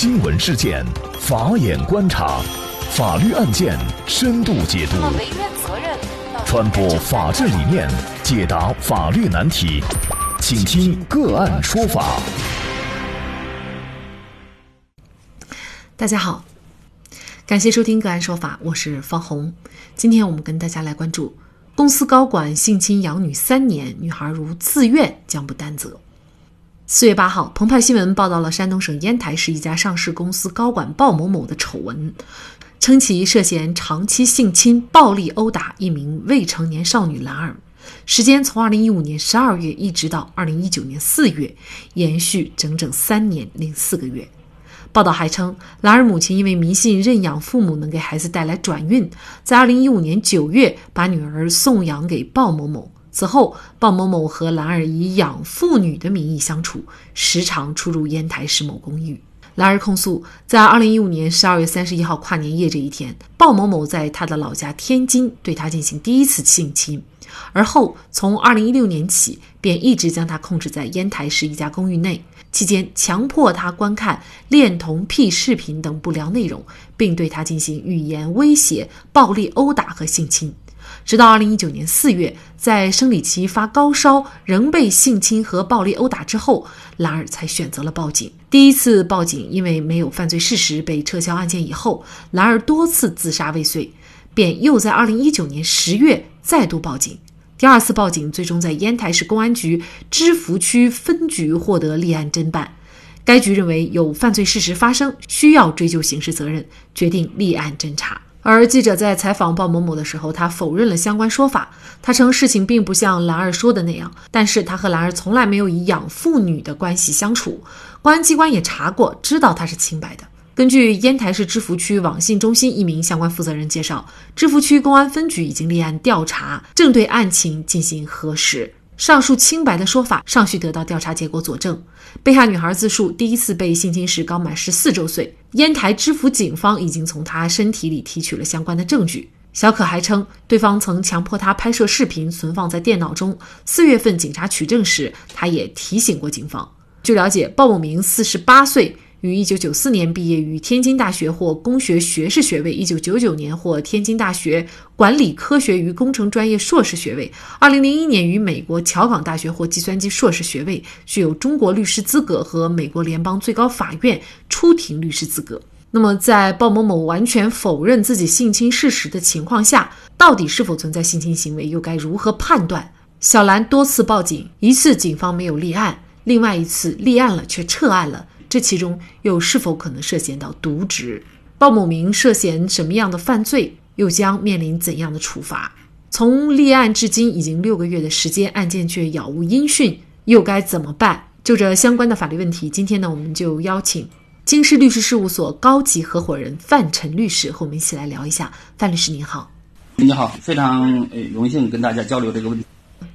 新闻事件，法眼观察，法律案件深度解读，传播法治理念，解答法律难题，请听个案说法。大家好，感谢收听个案说法，我是方红。今天我们跟大家来关注：公司高管性侵养女三年，女孩如自愿将不担责。四月八号，澎湃新闻报道了山东省烟台市一家上市公司高管鲍某某的丑闻，称其涉嫌长期性侵、暴力殴打一名未成年少女兰儿，时间从二零一五年十二月一直到二零一九年四月，延续整整三年零四个月。报道还称，兰儿母亲因为迷信认养父母能给孩子带来转运，在二零一五年九月把女儿送养给鲍某某。此后，鲍某某和兰儿以养父女的名义相处，时常出入烟台市某公寓。兰儿控诉，在二零一五年十二月三十一号跨年夜这一天，鲍某某在他的老家天津对他进行第一次性侵，而后从二零一六年起便一直将他控制在烟台市一家公寓内，期间强迫他观看恋童癖视频等不良内容，并对他进行语言威胁、暴力殴打和性侵。直到二零一九年四月，在生理期发高烧、仍被性侵和暴力殴打之后，兰儿才选择了报警。第一次报警因为没有犯罪事实被撤销案件以后，兰儿多次自杀未遂，便又在二零一九年十月再度报警。第二次报警最终在烟台市公安局芝罘区分局获得立案侦办，该局认为有犯罪事实发生，需要追究刑事责任，决定立案侦查。而记者在采访鲍某某的时候，他否认了相关说法。他称事情并不像兰儿说的那样，但是他和兰儿从来没有以养父女的关系相处。公安机关也查过，知道他是清白的。根据烟台市芝罘区网信中心一名相关负责人介绍，芝罘区公安分局已经立案调查，正对案情进行核实。上述清白的说法尚需得到调查结果佐证。被害女孩自述，第一次被性侵时刚满十四周岁。烟台芝罘警方已经从她身体里提取了相关的证据。小可还称，对方曾强迫她拍摄视频存放在电脑中。四月份警察取证时，她也提醒过警方。据了解，鲍某明四十八岁。于一九九四年毕业于天津大学获工学学士学位，一九九九年获天津大学管理科学与工程专业硕士学位，二零零一年于美国乔港大学获计算机硕士学位，具有中国律师资格和美国联邦最高法院出庭律师资格。那么，在鲍某某完全否认自己性侵事实的情况下，到底是否存在性侵行为，又该如何判断？小兰多次报警，一次警方没有立案，另外一次立案了却撤案了。这其中又是否可能涉嫌到渎职？鲍某明涉嫌什么样的犯罪，又将面临怎样的处罚？从立案至今已经六个月的时间，案件却杳无音讯，又该怎么办？就这相关的法律问题，今天呢，我们就邀请京师律师事务所高级合伙人范晨律师和我们一起来聊一下。范律师您好，你好，非常荣幸跟大家交流这个问题，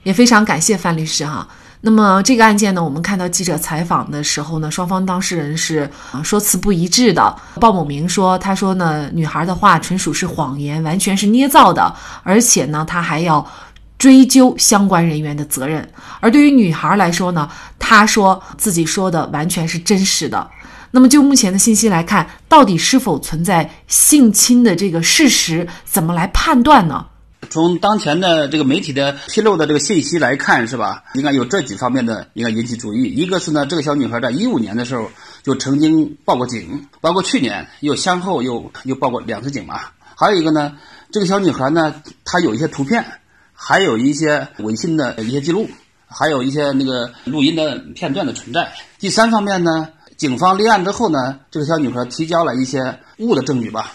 也非常感谢范律师哈。那么这个案件呢，我们看到记者采访的时候呢，双方当事人是啊说辞不一致的。鲍某明说，他说呢，女孩的话纯属是谎言，完全是捏造的，而且呢，他还要追究相关人员的责任。而对于女孩来说呢，她说自己说的完全是真实的。那么就目前的信息来看，到底是否存在性侵的这个事实，怎么来判断呢？从当前的这个媒体的披露的这个信息来看，是吧？应该有这几方面的应该引起注意。一个是呢，这个小女孩在一五年的时候就曾经报过警，包括去年又先后又又报过两次警嘛。还有一个呢，这个小女孩呢，她有一些图片，还有一些微信的一些记录，还有一些那个录音的片段的存在。第三方面呢，警方立案之后呢，这个小女孩提交了一些物的证据吧。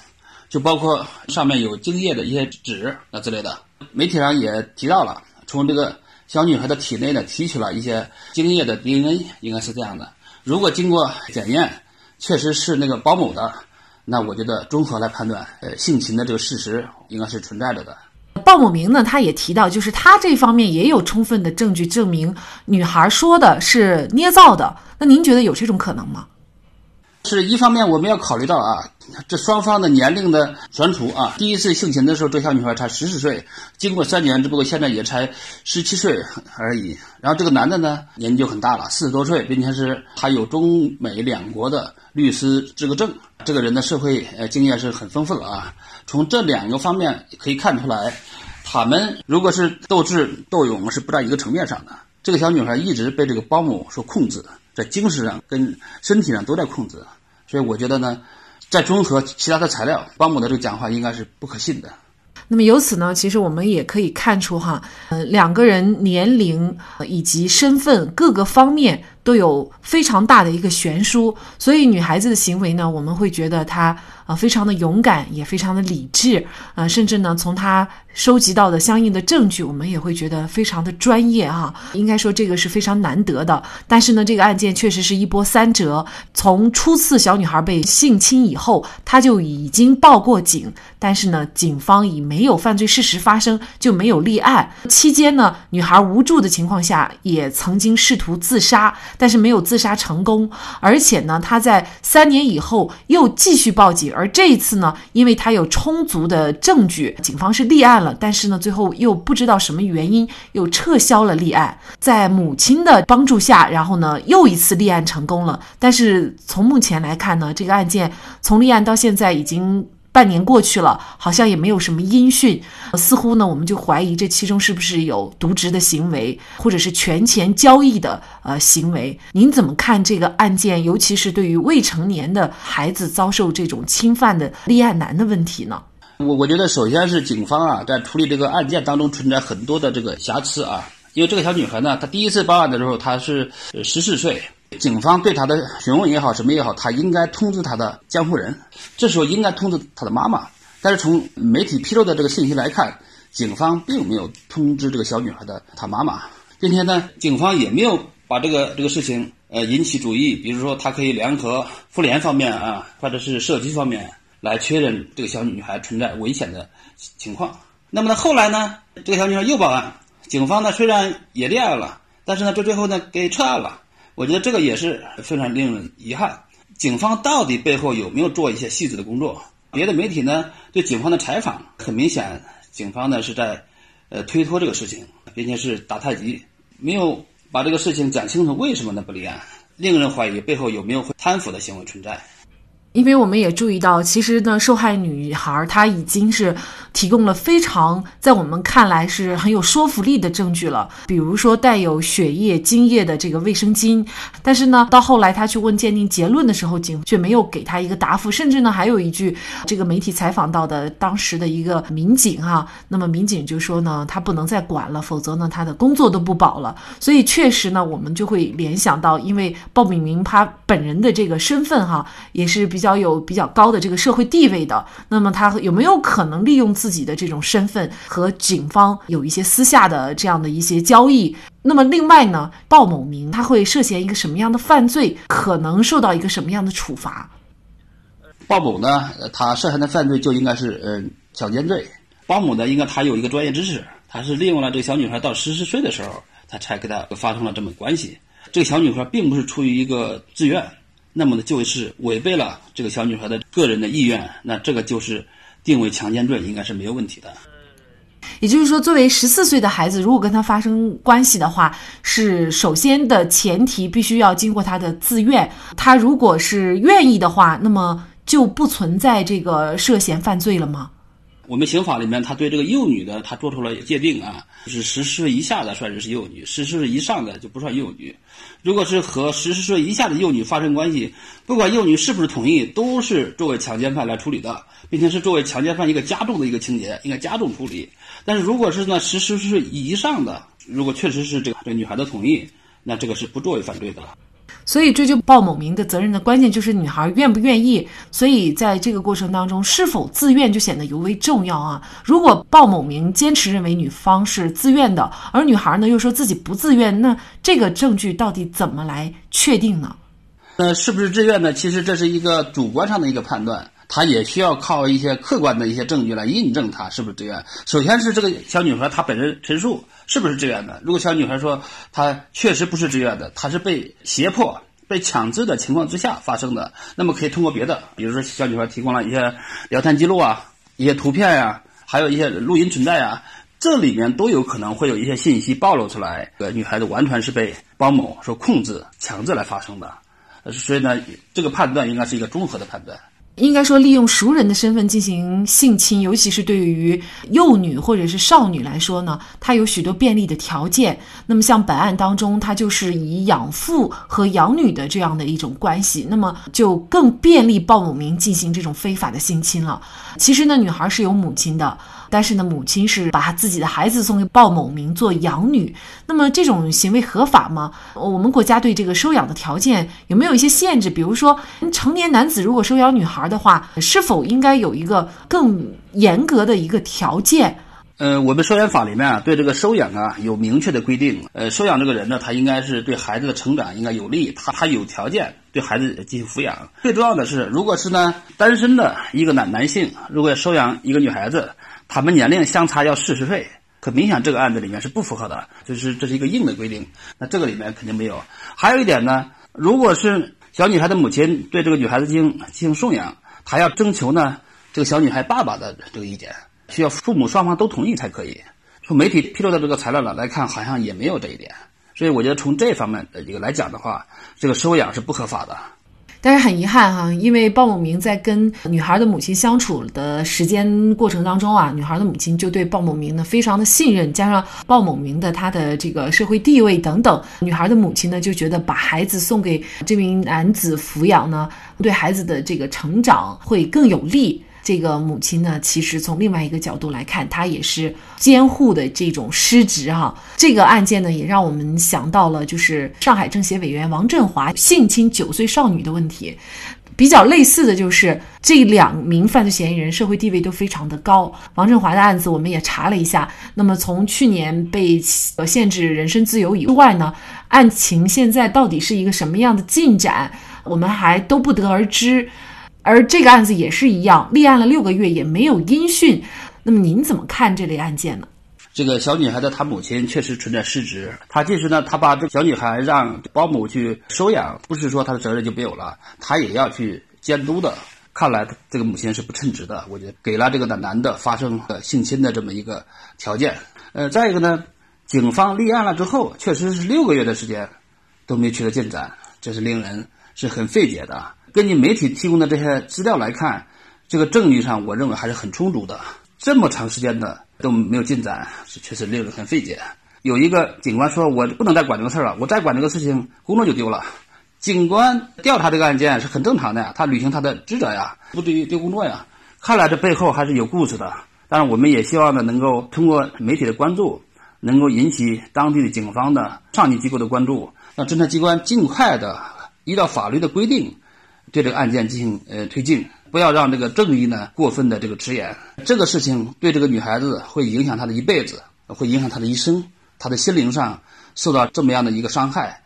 就包括上面有精液的一些纸啊之类的，媒体上也提到了，从这个小女孩的体内呢提取了一些精液的 DNA，应该是这样的。如果经过检验，确实是那个包某的，那我觉得综合来判断，呃，性侵的这个事实应该是存在着的。鲍某明呢，他也提到，就是他这方面也有充分的证据证明女孩说的是捏造的。那您觉得有这种可能吗？是一方面我们要考虑到啊，这双方的年龄的悬殊啊。第一次性侵的时候，这小女孩才十四岁，经过三年，只不过现在也才十七岁而已。然后这个男的呢，年纪就很大了，四十多岁，并且是他有中美两国的律师资格证，这个人的社会呃经验是很丰富的啊。从这两个方面可以看出来，他们如果是斗智斗勇，是不在一个层面上的。这个小女孩一直被这个保姆所控制。在精神上跟身体上都在控制，所以我觉得呢，再综合其他的材料，保姆的这个讲话应该是不可信的。那么由此呢，其实我们也可以看出哈，呃，两个人年龄以及身份各个方面。都有非常大的一个悬殊，所以女孩子的行为呢，我们会觉得她呃非常的勇敢，也非常的理智，呃，甚至呢从她收集到的相应的证据，我们也会觉得非常的专业哈。应该说这个是非常难得的。但是呢，这个案件确实是一波三折，从初次小女孩被性侵以后，她就已经报过警，但是呢，警方以没有犯罪事实发生就没有立案。期间呢，女孩无助的情况下，也曾经试图自杀。但是没有自杀成功，而且呢，他在三年以后又继续报警，而这一次呢，因为他有充足的证据，警方是立案了，但是呢，最后又不知道什么原因又撤销了立案，在母亲的帮助下，然后呢，又一次立案成功了。但是从目前来看呢，这个案件从立案到现在已经。半年过去了，好像也没有什么音讯，似乎呢，我们就怀疑这其中是不是有渎职的行为，或者是权钱交易的呃行为？您怎么看这个案件？尤其是对于未成年的孩子遭受这种侵犯的立案难的问题呢？我我觉得，首先是警方啊，在处理这个案件当中存在很多的这个瑕疵啊，因为这个小女孩呢，她第一次报案的时候，她是十四岁。警方对他的询问也好，什么也好，他应该通知他的监护人，这时候应该通知他的妈妈。但是从媒体披露的这个信息来看，警方并没有通知这个小女孩的她妈妈，并且呢，警方也没有把这个这个事情呃引起注意，比如说他可以联合妇联方面啊，或者是社区方面来确认这个小女孩存在危险的情况。那么呢，后来呢，这个小女孩又报案，警方呢虽然也立案了，但是呢，这最后呢给撤案了。我觉得这个也是非常令人遗憾。警方到底背后有没有做一些细致的工作？别的媒体呢对警方的采访，很明显，警方呢是在呃推脱这个事情，并且是打太极，没有把这个事情讲清楚为什么呢不立案，令人怀疑背后有没有贪腐的行为存在。因为我们也注意到，其实呢，受害女孩她已经是提供了非常在我们看来是很有说服力的证据了，比如说带有血液精液的这个卫生巾，但是呢，到后来她去问鉴定结论的时候，警却没有给她一个答复，甚至呢，还有一句，这个媒体采访到的当时的一个民警哈，那么民警就说呢，他不能再管了，否则呢，他的工作都不保了。所以确实呢，我们就会联想到，因为鲍炳明他本人的这个身份哈，也是比。比较有比较高的这个社会地位的，那么他有没有可能利用自己的这种身份和警方有一些私下的这样的一些交易？那么另外呢，鲍某明他会涉嫌一个什么样的犯罪，可能受到一个什么样的处罚？鲍某呢，他涉嫌的犯罪就应该是呃强奸罪。保姆呢，应该他有一个专业知识，他是利用了这个小女孩到十四岁的时候，他才跟她发生了这么关系。这个小女孩并不是出于一个自愿。那么呢，就是违背了这个小女孩的个人的意愿，那这个就是定为强奸罪，应该是没有问题的。也就是说，作为十四岁的孩子，如果跟他发生关系的话，是首先的前提必须要经过他的自愿。他如果是愿意的话，那么就不存在这个涉嫌犯罪了吗？我们刑法里面，他对这个幼女的，他做出了界定啊，就是十四岁以下的算是幼女，十四岁以上的就不算幼女。如果是和十四岁以下的幼女发生关系，不管幼女是不是同意，都是作为强奸犯来处理的，并且是作为强奸犯一个加重的一个情节，应该加重处理。但是如果是呢十四岁以上的，如果确实是这个这女孩的同意，那这个是不作为犯罪的。所以追究鲍某明的责任的关键就是女孩愿不愿意。所以在这个过程当中，是否自愿就显得尤为重要啊！如果鲍某明坚持认为女方是自愿的，而女孩呢又说自己不自愿，那这个证据到底怎么来确定呢？那是不是自愿呢？其实这是一个主观上的一个判断，他也需要靠一些客观的一些证据来印证他是不是自愿。首先是这个小女孩她本人陈述。是不是自愿的？如果小女孩说她确实不是自愿的，她是被胁迫、被强制的情况之下发生的，那么可以通过别的，比如说小女孩提供了一些聊天记录啊、一些图片呀，还有一些录音存在啊，这里面都有可能会有一些信息暴露出来，呃，女孩子完全是被包某所控制、强制来发生的，所以呢，这个判断应该是一个综合的判断。应该说，利用熟人的身份进行性侵，尤其是对于幼女或者是少女来说呢，它有许多便利的条件。那么，像本案当中，它就是以养父和养女的这样的一种关系，那么就更便利鲍某明进行这种非法的性侵了。其实呢，女孩是有母亲的。但是呢，母亲是把自己的孩子送给鲍某明做养女，那么这种行为合法吗？我们国家对这个收养的条件有没有一些限制？比如说，成年男子如果收养女孩的话，是否应该有一个更严格的一个条件？呃，我们收养法里面啊，对这个收养啊有明确的规定。呃，收养这个人呢，他应该是对孩子的成长应该有利，他他有条件对孩子进行抚养。最重要的是，如果是呢单身的一个男男性，如果收养一个女孩子。他们年龄相差要四十岁，可明显这个案子里面是不符合的，就是这是一个硬的规定。那这个里面肯定没有。还有一点呢，如果是小女孩的母亲对这个女孩子进行进行送养，她要征求呢这个小女孩爸爸的这个意见，需要父母双方都同意才可以。从媒体披露的这个材料呢来看，好像也没有这一点。所以我觉得从这方面的一个来讲的话，这个收养是不合法的。但是很遗憾哈，因为鲍某明在跟女孩的母亲相处的时间过程当中啊，女孩的母亲就对鲍某明呢非常的信任，加上鲍某明的他的这个社会地位等等，女孩的母亲呢就觉得把孩子送给这名男子抚养呢，对孩子的这个成长会更有利。这个母亲呢，其实从另外一个角度来看，她也是监护的这种失职哈。这个案件呢，也让我们想到了，就是上海政协委员王振华性侵九岁少女的问题。比较类似的就是这两名犯罪嫌疑人社会地位都非常的高。王振华的案子我们也查了一下，那么从去年被限制人身自由以外呢，案情现在到底是一个什么样的进展，我们还都不得而知。而这个案子也是一样，立案了六个月也没有音讯。那么您怎么看这类案件呢？这个小女孩的她母亲确实存在失职，她即使呢，她把这小女孩让保姆去收养，不是说她的责任就没有了，她也要去监督的。看来这个母亲是不称职的，我觉得给了这个男男的发生性侵的这么一个条件。呃，再一个呢，警方立案了之后，确实是六个月的时间都没取得进展，这是令人是很费解的。根据媒体提供的这些资料来看，这个证据上我认为还是很充足的。这么长时间的都没有进展，是确实令人很费解。有一个警官说：“我不能再管这个事儿了，我再管这个事情，工作就丢了。”警官调查这个案件是很正常的呀，他履行他的职责呀，不至于丢工作呀。看来这背后还是有故事的。当然，我们也希望呢，能够通过媒体的关注，能够引起当地的警方的上级机构的关注，让侦查机关尽快的依照法律的规定。对这个案件进行呃推进，不要让这个正义呢过分的这个迟延。这个事情对这个女孩子会影响她的一辈子，会影响她的一生，她的心灵上受到这么样的一个伤害。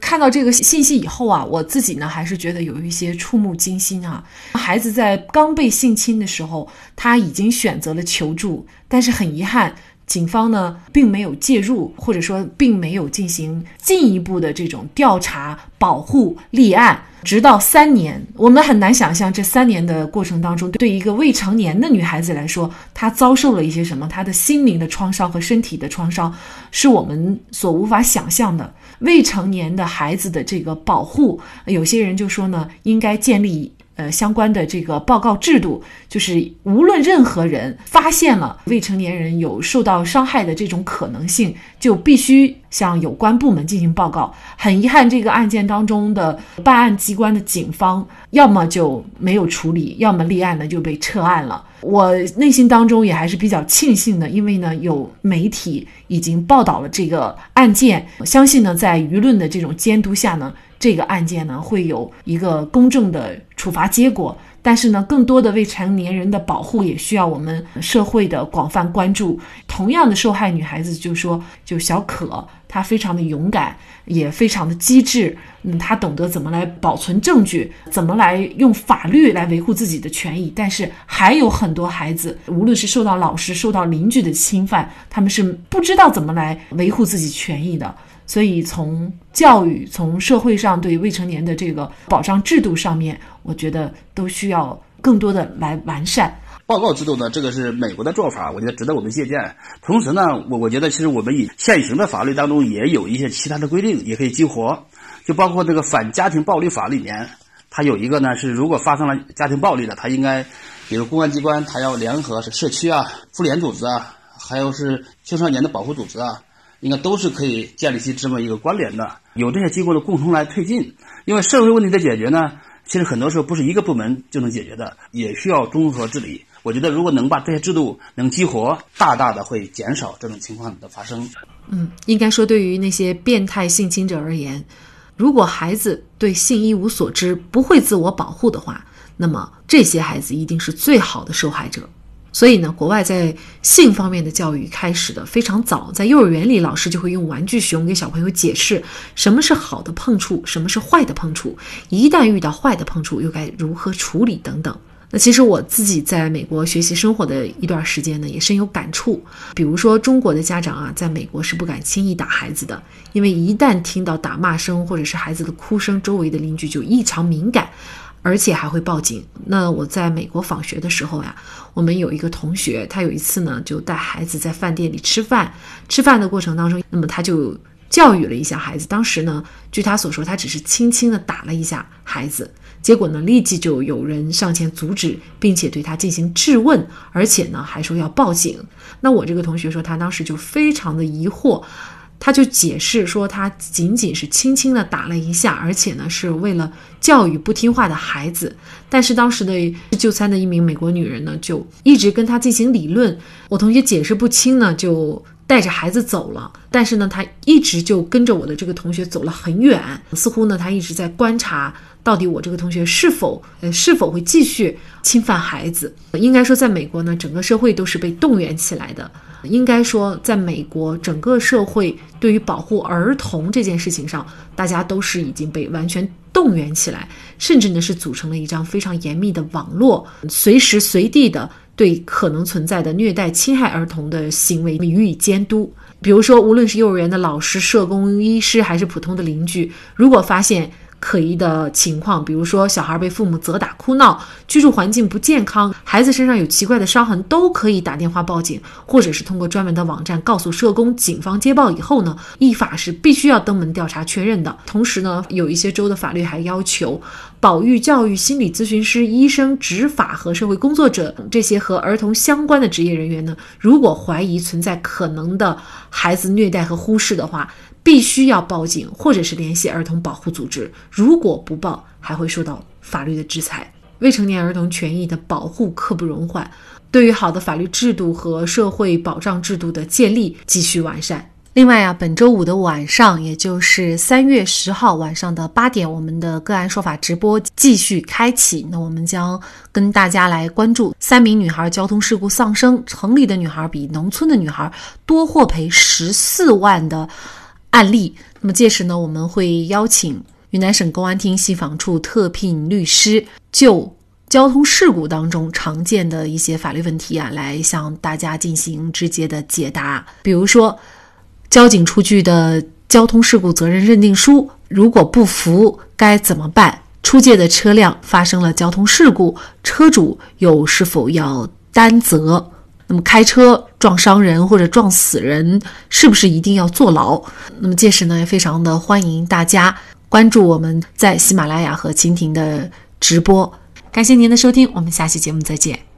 看到这个信息以后啊，我自己呢还是觉得有一些触目惊心啊。孩子在刚被性侵的时候，他已经选择了求助，但是很遗憾。警方呢，并没有介入，或者说并没有进行进一步的这种调查、保护、立案，直到三年，我们很难想象这三年的过程当中，对一个未成年的女孩子来说，她遭受了一些什么？她的心灵的创伤和身体的创伤，是我们所无法想象的。未成年的孩子的这个保护，有些人就说呢，应该建立。呃，相关的这个报告制度，就是无论任何人发现了未成年人有受到伤害的这种可能性，就必须向有关部门进行报告。很遗憾，这个案件当中的办案机关的警方，要么就没有处理，要么立案呢就被撤案了。我内心当中也还是比较庆幸的，因为呢，有媒体已经报道了这个案件，相信呢，在舆论的这种监督下呢。这个案件呢，会有一个公正的处罚结果，但是呢，更多的未成年人的保护也需要我们社会的广泛关注。同样的，受害女孩子就说，就小可，她非常的勇敢，也非常的机智，嗯，她懂得怎么来保存证据，怎么来用法律来维护自己的权益。但是还有很多孩子，无论是受到老师、受到邻居的侵犯，他们是不知道怎么来维护自己权益的。所以从教育、从社会上对未成年的这个保障制度上面，我觉得都需要更多的来完善。报告制度呢，这个是美国的做法，我觉得值得我们借鉴。同时呢，我我觉得其实我们以现行的法律当中也有一些其他的规定，也可以激活。就包括这个反家庭暴力法里面，它有一个呢是，如果发生了家庭暴力的，它应该，比如公安机关，它要联合社区啊、妇联组织啊，还有是青少年的保护组织啊，应该都是可以建立起这么一个关联的，有这些机构的共同来推进。因为社会问题的解决呢，其实很多时候不是一个部门就能解决的，也需要综合治理。我觉得，如果能把这些制度能激活，大大的会减少这种情况的发生。嗯，应该说，对于那些变态性侵者而言，如果孩子对性一无所知，不会自我保护的话，那么这些孩子一定是最好的受害者。所以呢，国外在性方面的教育开始的非常早，在幼儿园里，老师就会用玩具熊给小朋友解释什么是好的碰触，什么是坏的碰触，一旦遇到坏的碰触，又该如何处理等等。那其实我自己在美国学习生活的一段时间呢，也深有感触。比如说，中国的家长啊，在美国是不敢轻易打孩子的，因为一旦听到打骂声或者是孩子的哭声，周围的邻居就异常敏感，而且还会报警。那我在美国访学的时候呀，我们有一个同学，他有一次呢，就带孩子在饭店里吃饭，吃饭的过程当中，那么他就教育了一下孩子。当时呢，据他所说，他只是轻轻的打了一下孩子。结果呢，立即就有人上前阻止，并且对他进行质问，而且呢还说要报警。那我这个同学说，他当时就非常的疑惑，他就解释说，他仅仅是轻轻的打了一下，而且呢是为了教育不听话的孩子。但是当时的就餐的一名美国女人呢，就一直跟他进行理论。我同学解释不清呢，就带着孩子走了。但是呢，他一直就跟着我的这个同学走了很远，似乎呢他一直在观察。到底我这个同学是否呃是否会继续侵犯孩子？应该说，在美国呢，整个社会都是被动员起来的。应该说，在美国整个社会对于保护儿童这件事情上，大家都是已经被完全动员起来，甚至呢是组成了一张非常严密的网络，随时随地的对可能存在的虐待、侵害儿童的行为予以监督。比如说，无论是幼儿园的老师、社工、医师，还是普通的邻居，如果发现，可疑的情况，比如说小孩被父母责打、哭闹，居住环境不健康，孩子身上有奇怪的伤痕，都可以打电话报警，或者是通过专门的网站告诉社工。警方接报以后呢，依法是必须要登门调查确认的。同时呢，有一些州的法律还要求，保育、教育、心理咨询师、医生、执法和社会工作者这些和儿童相关的职业人员呢，如果怀疑存在可能的孩子虐待和忽视的话。必须要报警，或者是联系儿童保护组织。如果不报，还会受到法律的制裁。未成年儿童权益的保护刻不容缓。对于好的法律制度和社会保障制度的建立，继续完善。另外啊，本周五的晚上，也就是三月十号晚上的八点，我们的个案说法直播继续开启。那我们将跟大家来关注三名女孩交通事故丧生，城里的女孩比农村的女孩多获赔十四万的。案例。那么届时呢，我们会邀请云南省公安厅信访处特聘律师，就交通事故当中常见的一些法律问题啊，来向大家进行直接的解答。比如说，交警出具的交通事故责任认定书，如果不服该怎么办？出借的车辆发生了交通事故，车主又是否要担责？那么开车撞伤人或者撞死人，是不是一定要坐牢？那么届时呢，也非常的欢迎大家关注我们在喜马拉雅和蜻蜓的直播。感谢您的收听，我们下期节目再见。